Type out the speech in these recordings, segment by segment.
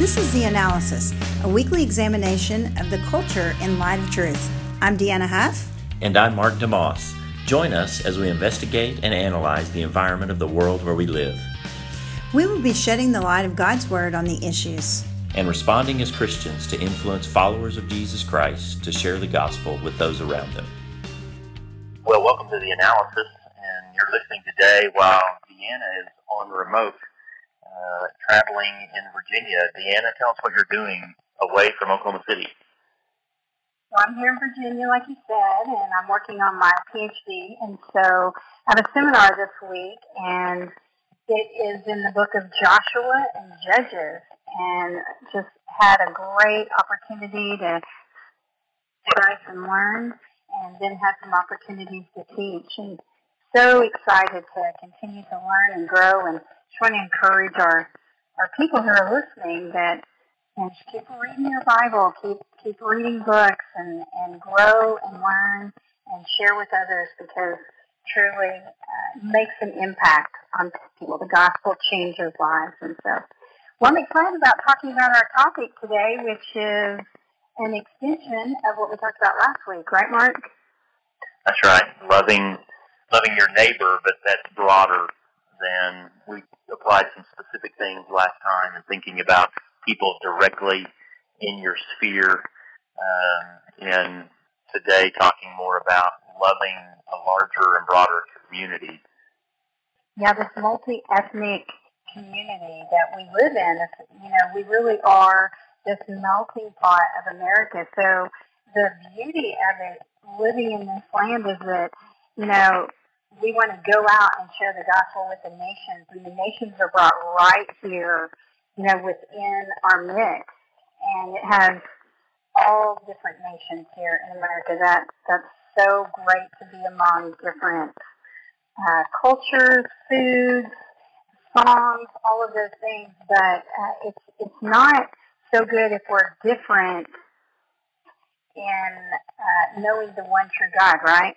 This is The Analysis, a weekly examination of the culture in light of truth. I'm Deanna Huff. And I'm Mark DeMoss. Join us as we investigate and analyze the environment of the world where we live. We will be shedding the light of God's Word on the issues. And responding as Christians to influence followers of Jesus Christ to share the gospel with those around them. Well, welcome to The Analysis, and you're listening today while Deanna is on remote uh, traveling in Virginia. Deanna, tell us what you're doing away from Oklahoma City. Well, I'm here in Virginia, like you said, and I'm working on my PhD. And so I have a seminar this week, and it is in the book of Joshua and Judges, and just had a great opportunity to try and learn, and then have some opportunities to teach. And so excited to continue to learn and grow and want to encourage our, our people who are listening that and keep reading your Bible, keep keep reading books, and and grow and learn and share with others because truly uh, makes an impact on people. The gospel changes lives, and so well, I'm excited about talking about our topic today, which is an extension of what we talked about last week, right, Mark? That's right. Loving loving your neighbor, but that's broader than we applied some specific things last time and thinking about people directly in your sphere. Um, and today talking more about loving a larger and broader community. Yeah, this multi-ethnic community that we live in, you know, we really are this melting pot of America. So the beauty of it, living in this land, is that, you know, we want to go out and share the gospel with the nations, and the nations are brought right here, you know, within our mix, and it has all different nations here in America. That that's so great to be among different uh, cultures, foods, songs, all of those things. But uh, it's it's not so good if we're different in uh, knowing the one true God, right?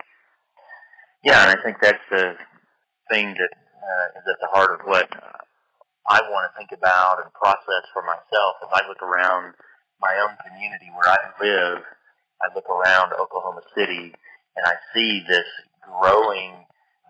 Yeah, and I think that's the thing that uh, is at the heart of what uh, I want to think about and process for myself as I look around my own community where I live. I look around Oklahoma City and I see this growing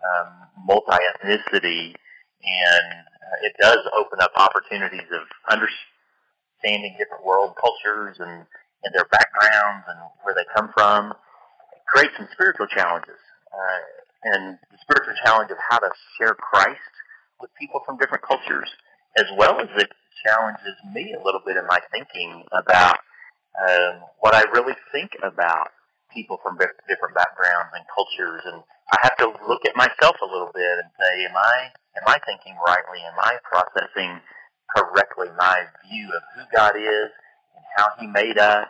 um, multi-ethnicity, and uh, it does open up opportunities of understanding different world cultures and, and their backgrounds and where they come from. It creates some spiritual challenges. Uh, and the spiritual challenge of how to share Christ with people from different cultures, as well as it challenges me a little bit in my thinking about um, what I really think about people from different backgrounds and cultures, and I have to look at myself a little bit and say, am I am I thinking rightly? Am I processing correctly my view of who God is and how He made us,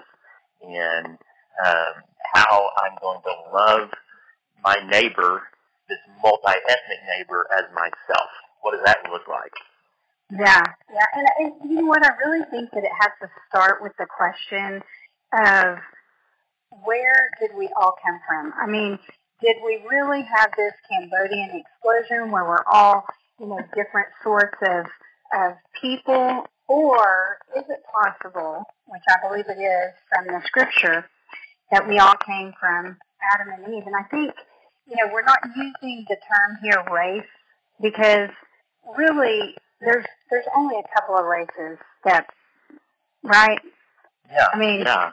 and um, how I'm going to love my neighbor, this multi-ethnic neighbor, as myself? What does that look like? Yeah, yeah, and, and you know what? I really think that it has to start with the question of where did we all come from? I mean, did we really have this Cambrian explosion where we're all, you know, different sorts of of people, or is it possible, which I believe it is from the scripture, that we all came from Adam and Eve? And I think you know, we're not using the term here race because really there's there's only a couple of races that right? Yeah. I mean Yeah.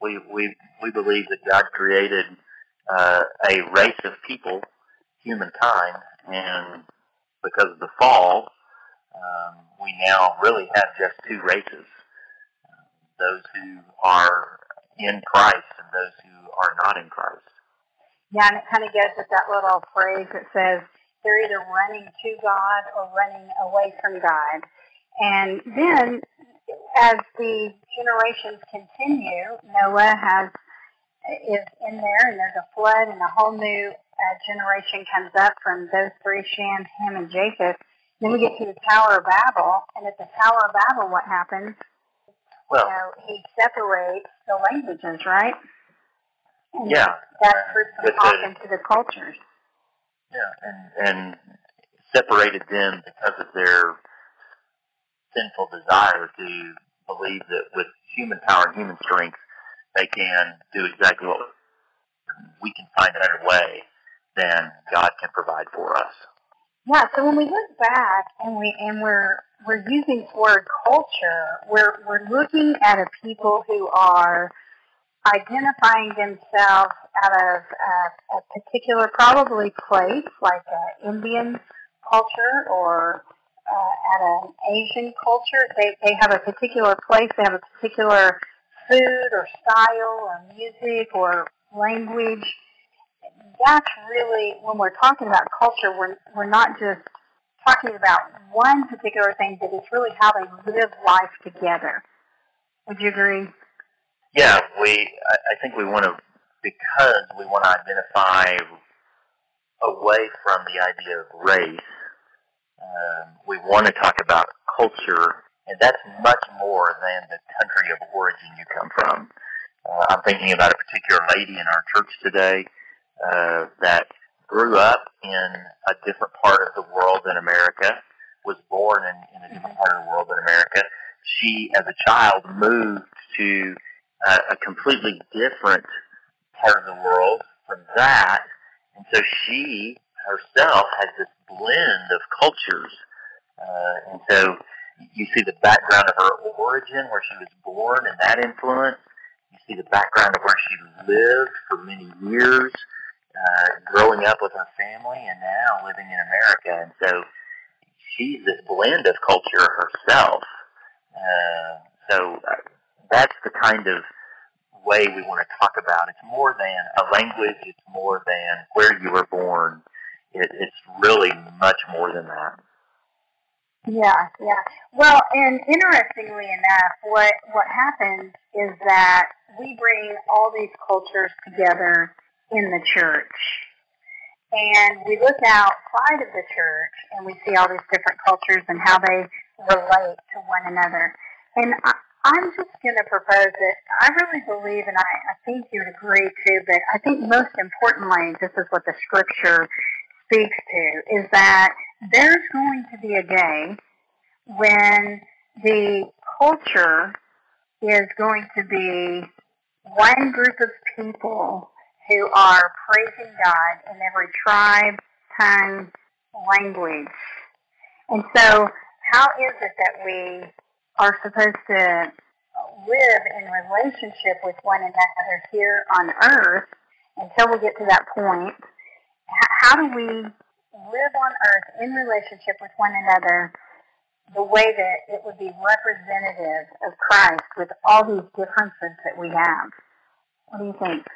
We we we believe that God created uh, a race of people, humankind, and because of the fall, um, we now really have just two races. those who are in Christ and those who are not in Christ. Yeah, and it kind of goes with that little phrase that says they're either running to God or running away from God. And then as the generations continue, Noah has is in there, and there's a flood, and a whole new uh, generation comes up from those three: Shem, Ham, and Japheth. Then we get to the Tower of Babel, and at the Tower of Babel, what happens? Well, you know, he separates the languages, right? And yeah. That With off the- into the cultures. Yeah, and and separated them because of their sinful desire to believe that with human power and human strength, they can do exactly what we can find a better way than God can provide for us. Yeah, so when we look back and we and we're we're using the word culture, we're we're looking at a people who are identifying themselves out of a, a particular probably place, like an Indian culture or uh, at an Asian culture. They they have a particular place, they have a particular food or style or music or language that's really when we're talking about culture, we're we're not just talking about one particular thing, but it's really how they live life together. Would you agree? Yeah, we. I, think we want to because we want to identify away from the idea of race. Um, we want to talk about culture, and that's much more than the country of origin you come from. Uh, I'm thinking about a particular lady in our church today uh, that grew up in a different part of the world than America, was born in, in a different part of the world than America. She, as a child, moved to a completely different part of the world from that, and so she herself has this blend of cultures. Uh, and so you see the background of her origin, where she was born, and that influence. You see the background of where she lived for many years, uh, growing up with her family and now living in America. And so she's this blend of culture herself. Uh, so uh, that's the kind of way we want to talk about. It's more than a language. It's more than where you were born. It, it's really much more than that. Yeah, yeah. Well, and interestingly enough, what what happens is that we bring all these cultures together in the church. And we look outside of the church and we see all these different cultures and how they relate to one another. And I'm just going to propose that I really believe, and I, I think you'd agree too, but I think most importantly, this is what the scripture speaks to, is that there's going to be a day when the culture is going to be one group of people who are praising God in every tribe, tongue, language. And so how is it that we are supposed to live in relationship with one another here on earth until we get to that point? How do we live on earth in relationship with one another the way that it would be representative of Christ with all these differences that we have? What do you think?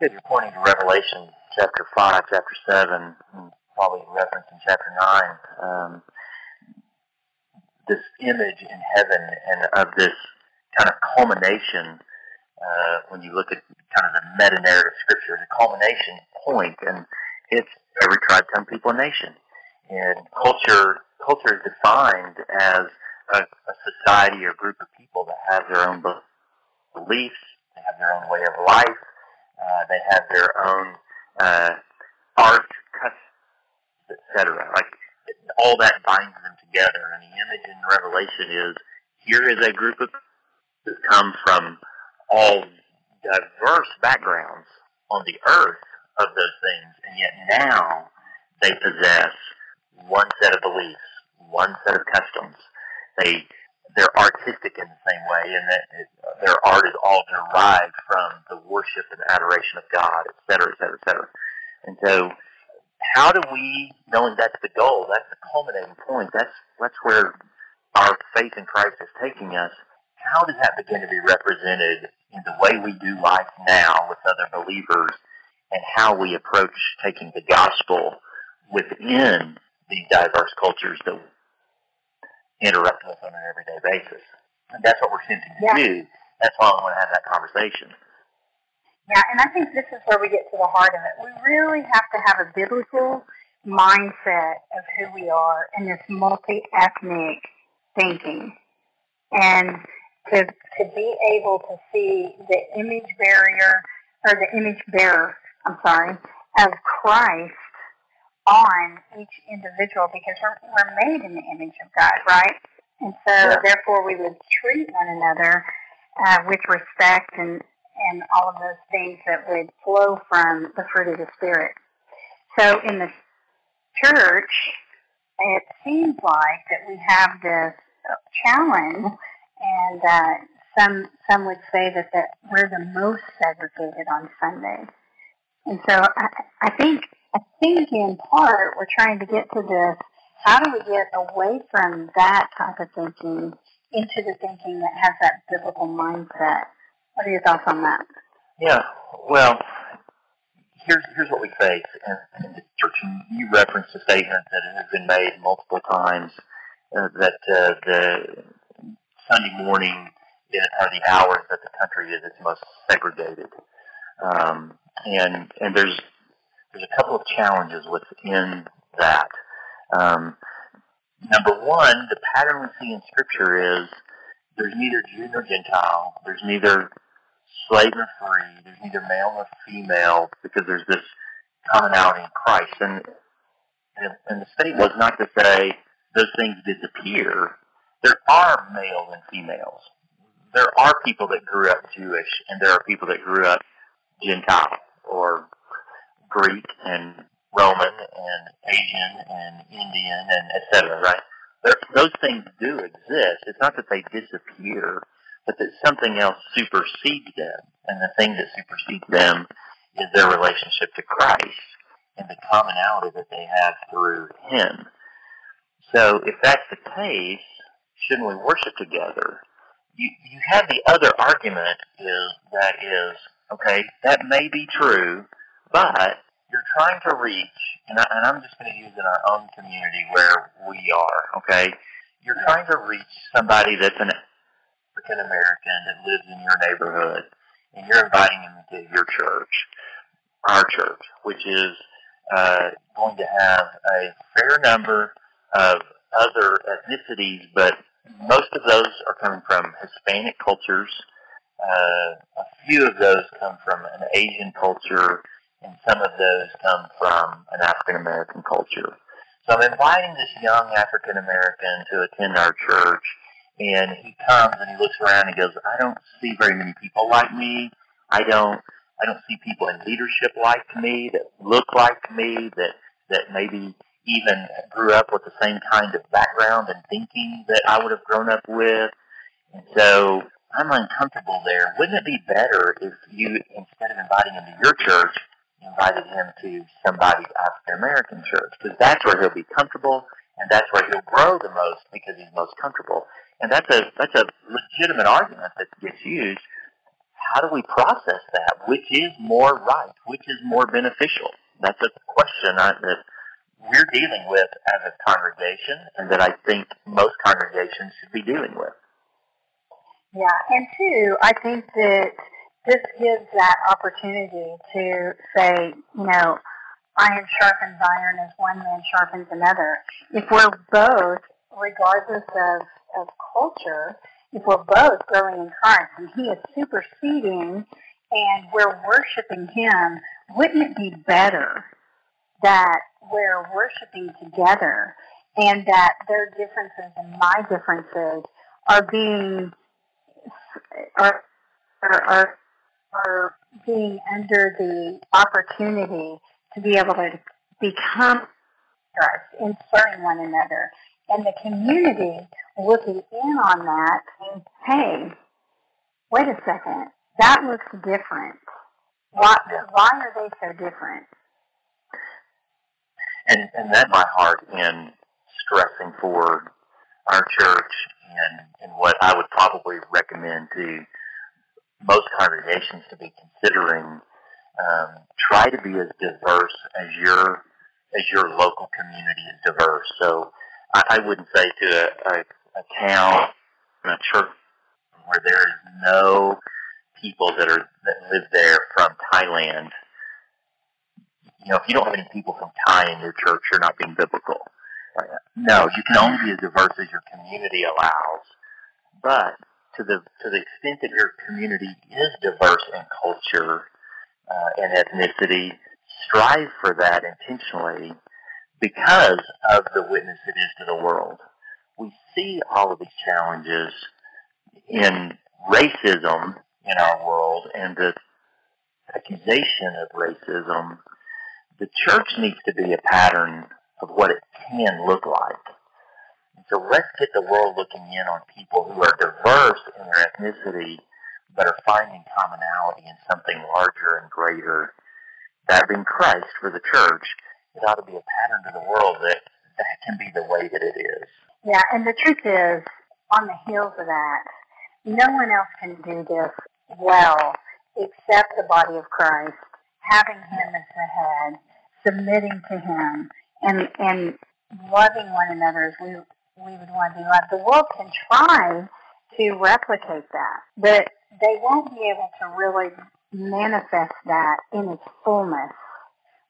If you're pointing to Revelation chapter 5, chapter 7, probably reference in chapter 9, um, this image in heaven and of this kind of culmination, uh, when you look at kind of the meta-narrative scripture, the culmination point, and it's every tribe, tongue, people, nation. And culture, culture is defined as a, a society or group of people that have their own beliefs, they have their own way of life, uh, they have their own uh, art, customs, etc. Like all that binds them together. And the image in Revelation is here is a group of that come from all diverse backgrounds on the earth of those things, and yet now they possess one set of beliefs, one set of customs. They they're artistic in the same way, and that their art is all derived from the worship and adoration of God, et cetera, et cetera, et cetera. And so, how do we, knowing that's the goal, that's the culminating point, that's that's where our faith in Christ is taking us. How does that begin to be represented in the way we do life now with other believers, and how we approach taking the gospel within these diverse cultures that interact with on an everyday basis. And that's what we're attempting to yeah. do. That's why I want to have that conversation. Yeah, and I think this is where we get to the heart of it. We really have to have a biblical mindset of who we are in this multi-ethnic thinking. And to, to be able to see the image barrier, or the image bearer, I'm sorry, of Christ on each individual because we're, we're made in the image of God, right? And so, yeah. therefore, we would treat one another uh, with respect and, and all of those things that would flow from the fruit of the Spirit. So, in the church, it seems like that we have this challenge, and uh, some some would say that, that we're the most segregated on Sunday. And so I, I think I think in part we're trying to get to this how do we get away from that type of thinking into the thinking that has that biblical mindset? What are your thoughts on that? Yeah, well, here's here's what we face in, in the church. You referenced a statement that has been made multiple times uh, that uh, the Sunday morning are the hours that the country is its most segregated, um, and and there's there's a couple of challenges within that. Um, number one, the pattern we see in Scripture is there's neither Jew nor Gentile. There's neither slave nor free. There's neither male nor female because there's this commonality in Christ. And, and the state was not to say those things disappear. There are males and females. There are people that grew up Jewish, and there are people that grew up Gentile or Greek and Roman and Asian and Indian and etc. Right? There, those things do exist. It's not that they disappear, but that something else supersedes them, and the thing that supersedes them is their relationship to Christ and the commonality that they have through Him. So, if that's the case, shouldn't we worship together? You, you have the other argument is that is okay. That may be true, but you're trying to reach, and, I, and I'm just going to use in our own community where we are, okay? You're trying to reach somebody that's an African American that lives in your neighborhood, and you're inviting them to your church, our church, which is uh, going to have a fair number of other ethnicities, but most of those are coming from Hispanic cultures. Uh, a few of those come from an Asian culture and some of those come from an African American culture. So I'm inviting this young African American to attend our church, and he comes and he looks around and goes, "I don't see very many people like me. I don't, I don't see people in leadership like me that look like me that that maybe even grew up with the same kind of background and thinking that I would have grown up with." And so I'm uncomfortable there. Wouldn't it be better if you, instead of inviting him to your church, invited him to somebody's African American church because that's where he'll be comfortable and that's where he'll grow the most because he's most comfortable. And that's a that's a legitimate argument that gets used. How do we process that? Which is more right? Which is more beneficial? That's a question I, that we're dealing with as a congregation, and that I think most congregations should be dealing with. Yeah, and two, I think that this gives that opportunity to say, you know, iron sharpens iron as one man sharpens another. If we're both, regardless of, of culture, if we're both growing in Christ and He is superseding and we're worshiping Him, wouldn't it be better that we're worshiping together and that their differences and my differences are being are are, are are being under the opportunity to be able to become in serving one another. And the community looking in on that saying, hey, wait a second, that looks different. Why, why are they so different? And, and that's my heart in stressing for our church and, and what I would probably recommend to most congregations to be considering um, try to be as diverse as your as your local community is diverse. So I, I wouldn't say to a, a, a town, a church where there is no people that are that live there from Thailand. You know, if you don't have any people from Thai in your church, you're not being biblical. No, you can only be as diverse as your community allows. But to the to the extent that your community is diverse in culture uh, and ethnicity, strive for that intentionally because of the witness it is to the world. we see all of these challenges in racism in our world and the accusation of racism, the church needs to be a pattern of what it can look like. So let's get the world looking in on people who are diverse in their ethnicity, but are finding commonality in something larger and greater. That being Christ for the church, it ought to be a pattern to the world that that can be the way that it is. Yeah, and the truth is, on the heels of that, no one else can do this well except the body of Christ, having Him as the head, submitting to Him, and and loving one another as we we would want to be loved. The world can try to replicate that, but they won't be able to really manifest that in its fullness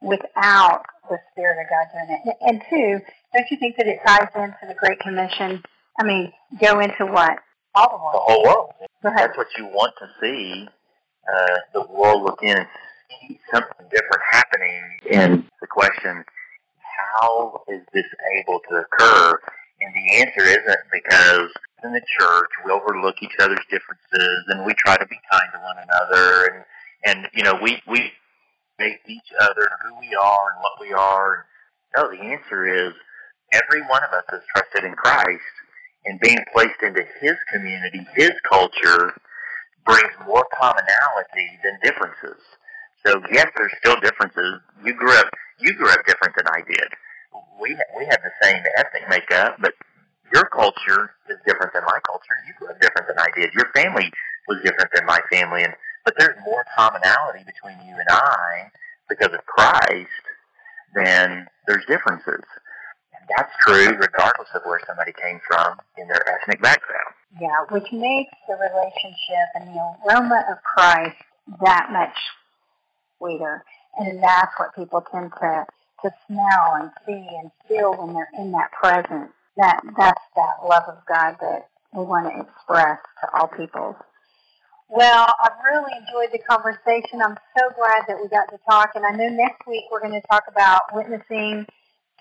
without the Spirit of God doing it. And two, don't you think that it ties into the Great Commission? I mean, go into what? All the world. The whole world. That's what you want to see. Uh, the world look in and see something different happening. And the question, how is this able to occur? And the answer isn't because in the church we overlook each other's differences and we try to be kind to one another and and you know we we make each other who we are and what we are. No, the answer is every one of us is trusted in Christ and being placed into His community, His culture, brings more commonality than differences. So yes, there's still differences. You grew up, you grew up different than I did. We we have the same ethnic makeup, but your culture is different than my culture. You grew up different than I did. Your family was different than my family, and but there's more commonality between you and I because of Christ than there's differences. And that's true regardless of where somebody came from in their ethnic background. Yeah, which makes the relationship and the aroma of Christ that much sweeter. And that's what people tend to, to smell and see and feel when they're in that presence. That that's that love of God that we want to express to all peoples. Well, I've really enjoyed the conversation. I'm so glad that we got to talk. And I know next week we're going to talk about witnessing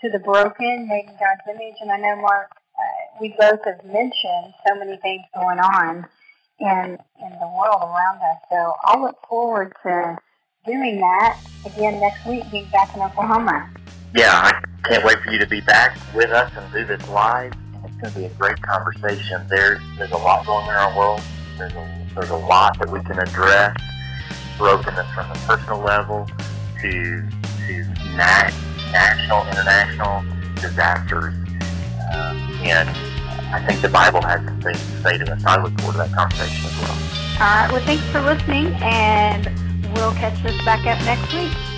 to the broken, made in God's image. And I know, Mark, uh, we both have mentioned so many things going on in, in the world around us. So I'll look forward to doing that again next week, being back in Oklahoma. Yeah, I can't wait for you to be back with us and do this live. It's going to be a great conversation. There, there's a lot going on in our world. There's a, there's a lot that we can address. Brokenness from the personal level to to nat- national, international disasters. Um, and I think the Bible has some things to say to us. I look forward to that conversation as well. All right. Well, thanks for listening, and we'll catch this back up next week.